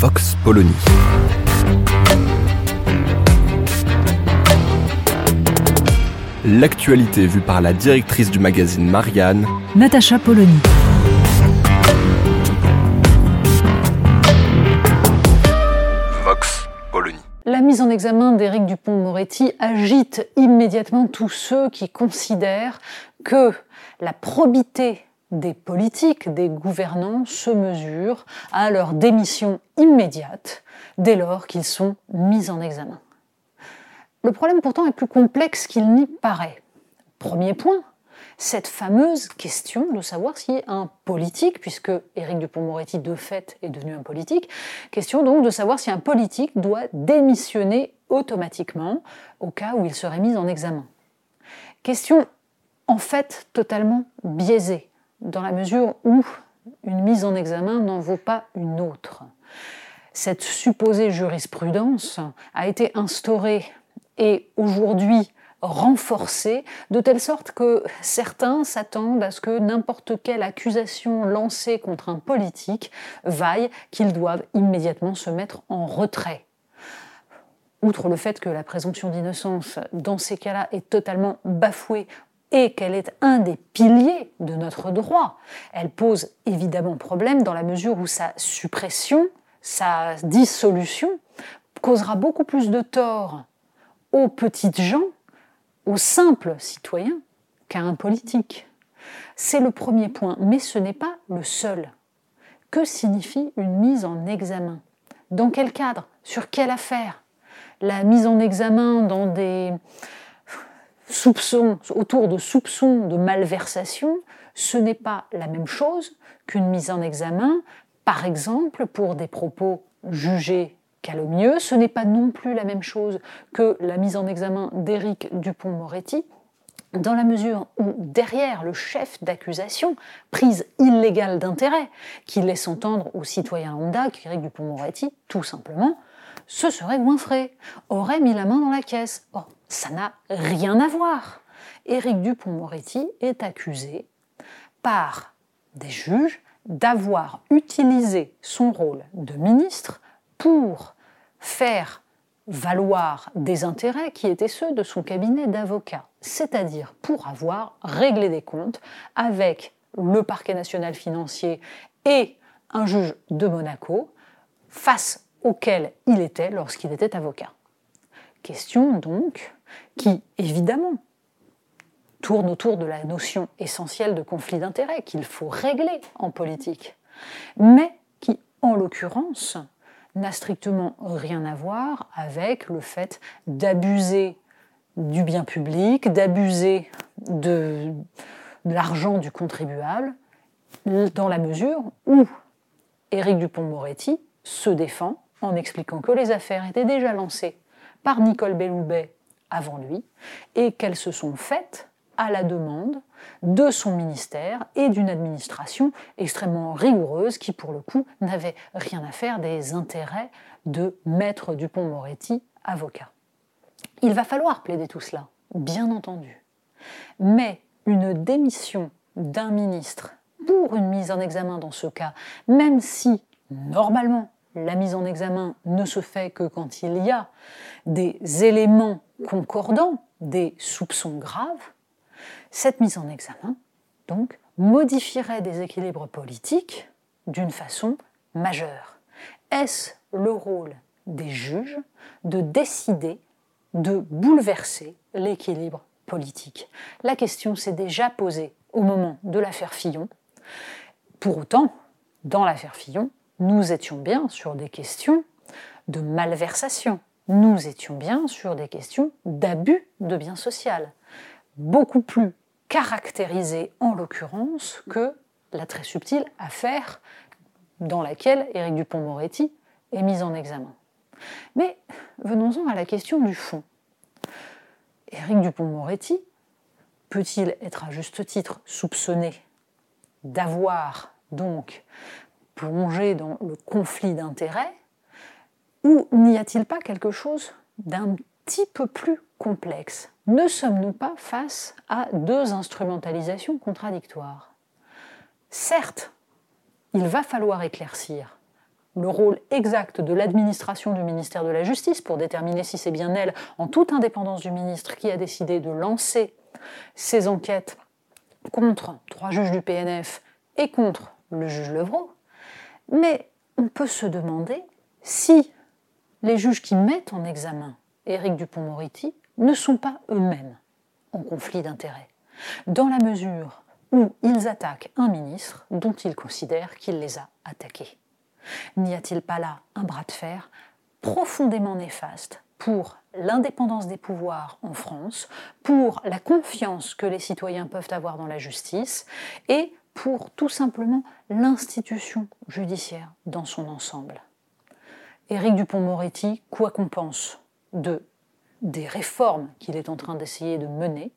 Vox Polony. L'actualité vue par la directrice du magazine Marianne, Natacha Polony. Vox Polony. La mise en examen d'Éric Dupont-Moretti agite immédiatement tous ceux qui considèrent que la probité des politiques, des gouvernants se mesure à leur démission immédiate dès lors qu'ils sont mis en examen. Le problème pourtant est plus complexe qu'il n'y paraît. Premier point, cette fameuse question de savoir si un politique, puisque Éric Dupont-Moretti de fait est devenu un politique, question donc de savoir si un politique doit démissionner automatiquement au cas où il serait mis en examen. Question en fait totalement biaisée, dans la mesure où une mise en examen n'en vaut pas une autre. Cette supposée jurisprudence a été instaurée et aujourd'hui renforcée de telle sorte que certains s'attendent à ce que n'importe quelle accusation lancée contre un politique vaille qu'ils doivent immédiatement se mettre en retrait. Outre le fait que la présomption d'innocence dans ces cas-là est totalement bafouée et qu'elle est un des piliers de notre droit, elle pose évidemment problème dans la mesure où sa suppression, sa dissolution, causera beaucoup plus de tort aux petites gens aux simples citoyens qu'à un politique. C'est le premier point, mais ce n'est pas le seul. Que signifie une mise en examen? Dans quel cadre? Sur quelle affaire? La mise en examen dans des soupçons, autour de soupçons de malversation, ce n'est pas la même chose qu'une mise en examen, par exemple, pour des propos jugés calomnieux. Ce n'est pas non plus la même chose que la mise en examen d'Éric Dupont-Moretti, dans la mesure où derrière le chef d'accusation, prise illégale d'intérêt, qui laisse entendre aux citoyens lambda qu'Éric Dupont-Moretti, tout simplement, se serait goinfré, aurait mis la main dans la caisse. Ça n'a rien à voir. Éric Dupont-Moretti est accusé par des juges d'avoir utilisé son rôle de ministre pour faire valoir des intérêts qui étaient ceux de son cabinet d'avocats, c'est-à-dire pour avoir réglé des comptes avec le parquet national financier et un juge de Monaco, face auquel il était lorsqu'il était avocat. Question donc qui, évidemment, tourne autour de la notion essentielle de conflit d'intérêts qu'il faut régler en politique, mais qui, en l'occurrence, n'a strictement rien à voir avec le fait d'abuser du bien public, d'abuser de, l'argent du contribuable, dans la mesure où Éric Dupont-Moretti se défend en expliquant que les affaires étaient déjà lancées par Nicole Belloubet avant lui et qu'elles se sont faites à la demande de son ministère et d'une administration extrêmement rigoureuse qui, pour le coup, n'avait rien à faire des intérêts de Maître Dupont-Moretti, avocat. Il va falloir plaider tout cela, bien entendu. Mais une démission d'un ministre pour une mise en examen dans ce cas, même si, normalement, la mise en examen ne se fait que quand il y a des éléments concordants, des soupçons graves, cette mise en examen, donc, modifierait des équilibres politiques d'une façon majeure. Est-ce le rôle des juges de décider de bouleverser l'équilibre politique? La question s'est déjà posée au moment de l'affaire Fillon. Pour autant, dans l'affaire Fillon, nous étions bien sur des questions de malversation, nous étions bien sur des questions d'abus de biens social, beaucoup plus caractérisées en l'occurrence que la très subtile affaire dans laquelle Éric Dupont-Moretti est mis en examen. Mais venons-en à la question du fond. Éric Dupont-Moretti peut-il être à juste titre soupçonné d'avoir donc plongé dans le conflit d'intérêts ou n'y a-t-il pas quelque chose d'un petit peu plus complexe? Ne sommes-nous pas face à deux instrumentalisations contradictoires? Certes, il va falloir éclaircir le rôle exact de l'administration du ministère de la Justice pour déterminer si c'est bien elle, en toute indépendance du ministre, qui a décidé de lancer ces enquêtes contre trois juges du PNF et contre le juge Levrault. Mais on peut se demander si les juges qui mettent en examen Éric Dupont-Moretti ne sont pas eux-mêmes en conflit d'intérêts, dans la mesure où ils attaquent un ministre dont ils considèrent qu'il les a attaqués. N'y a-t-il pas là un bras de fer profondément néfaste pour l'indépendance des pouvoirs en France, pour la confiance que les citoyens peuvent avoir dans la justice et pour tout simplement l'institution judiciaire dans son ensemble? Éric Dupont-Moretti, quoi qu'on pense de des réformes qu'il est en train d'essayer de mener,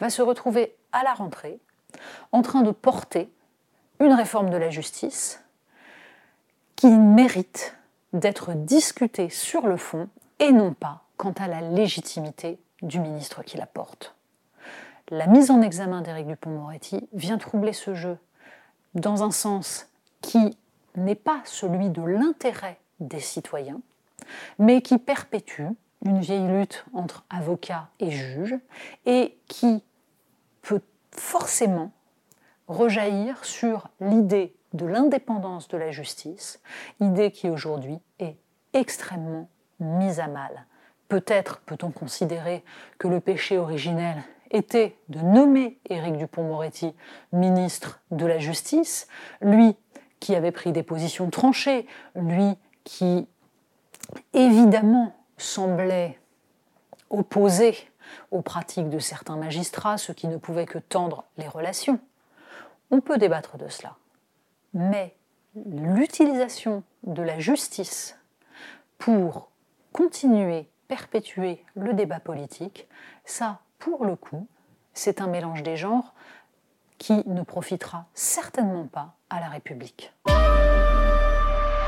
va se retrouver à la rentrée en train de porter une réforme de la justice qui mérite d'être discutée sur le fond et non pas quant à la légitimité du ministre qui la porte. La mise en examen d'Éric Dupont-Moretti vient troubler ce jeu dans un sens qui n'est pas celui de l'intérêt des citoyens, mais qui perpétue une vieille lutte entre avocats et juges et qui peut forcément rejaillir sur l'idée de l'indépendance de la justice, idée qui aujourd'hui est extrêmement mise à mal. Peut-être peut-on considérer que le péché originel était de nommer Éric Dupont-Moretti ministre de la Justice, lui qui avait pris des positions tranchées, lui qui évidemment semblait opposé aux pratiques de certains magistrats, ce qui ne pouvait que tendre les relations. On peut débattre de cela. Mais l'utilisation de la justice pour continuer, perpétuer le débat politique, ça, pour le coup, c'est un mélange des genres qui ne profitera certainement pas à la République.